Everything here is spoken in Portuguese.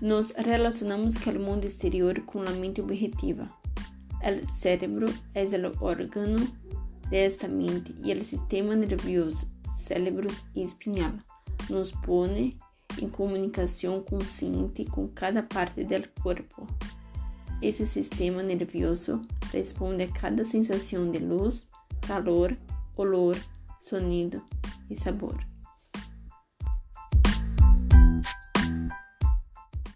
Nos relacionamos com o mundo exterior com a mente objetiva. O cérebro é o órgão desta esta mente e o sistema nervioso, cérebro e espinhal. nos põe em comunicação consciente com cada parte do corpo. Esse sistema nervioso responde a cada sensação de luz, calor, olor, sonido e sabor.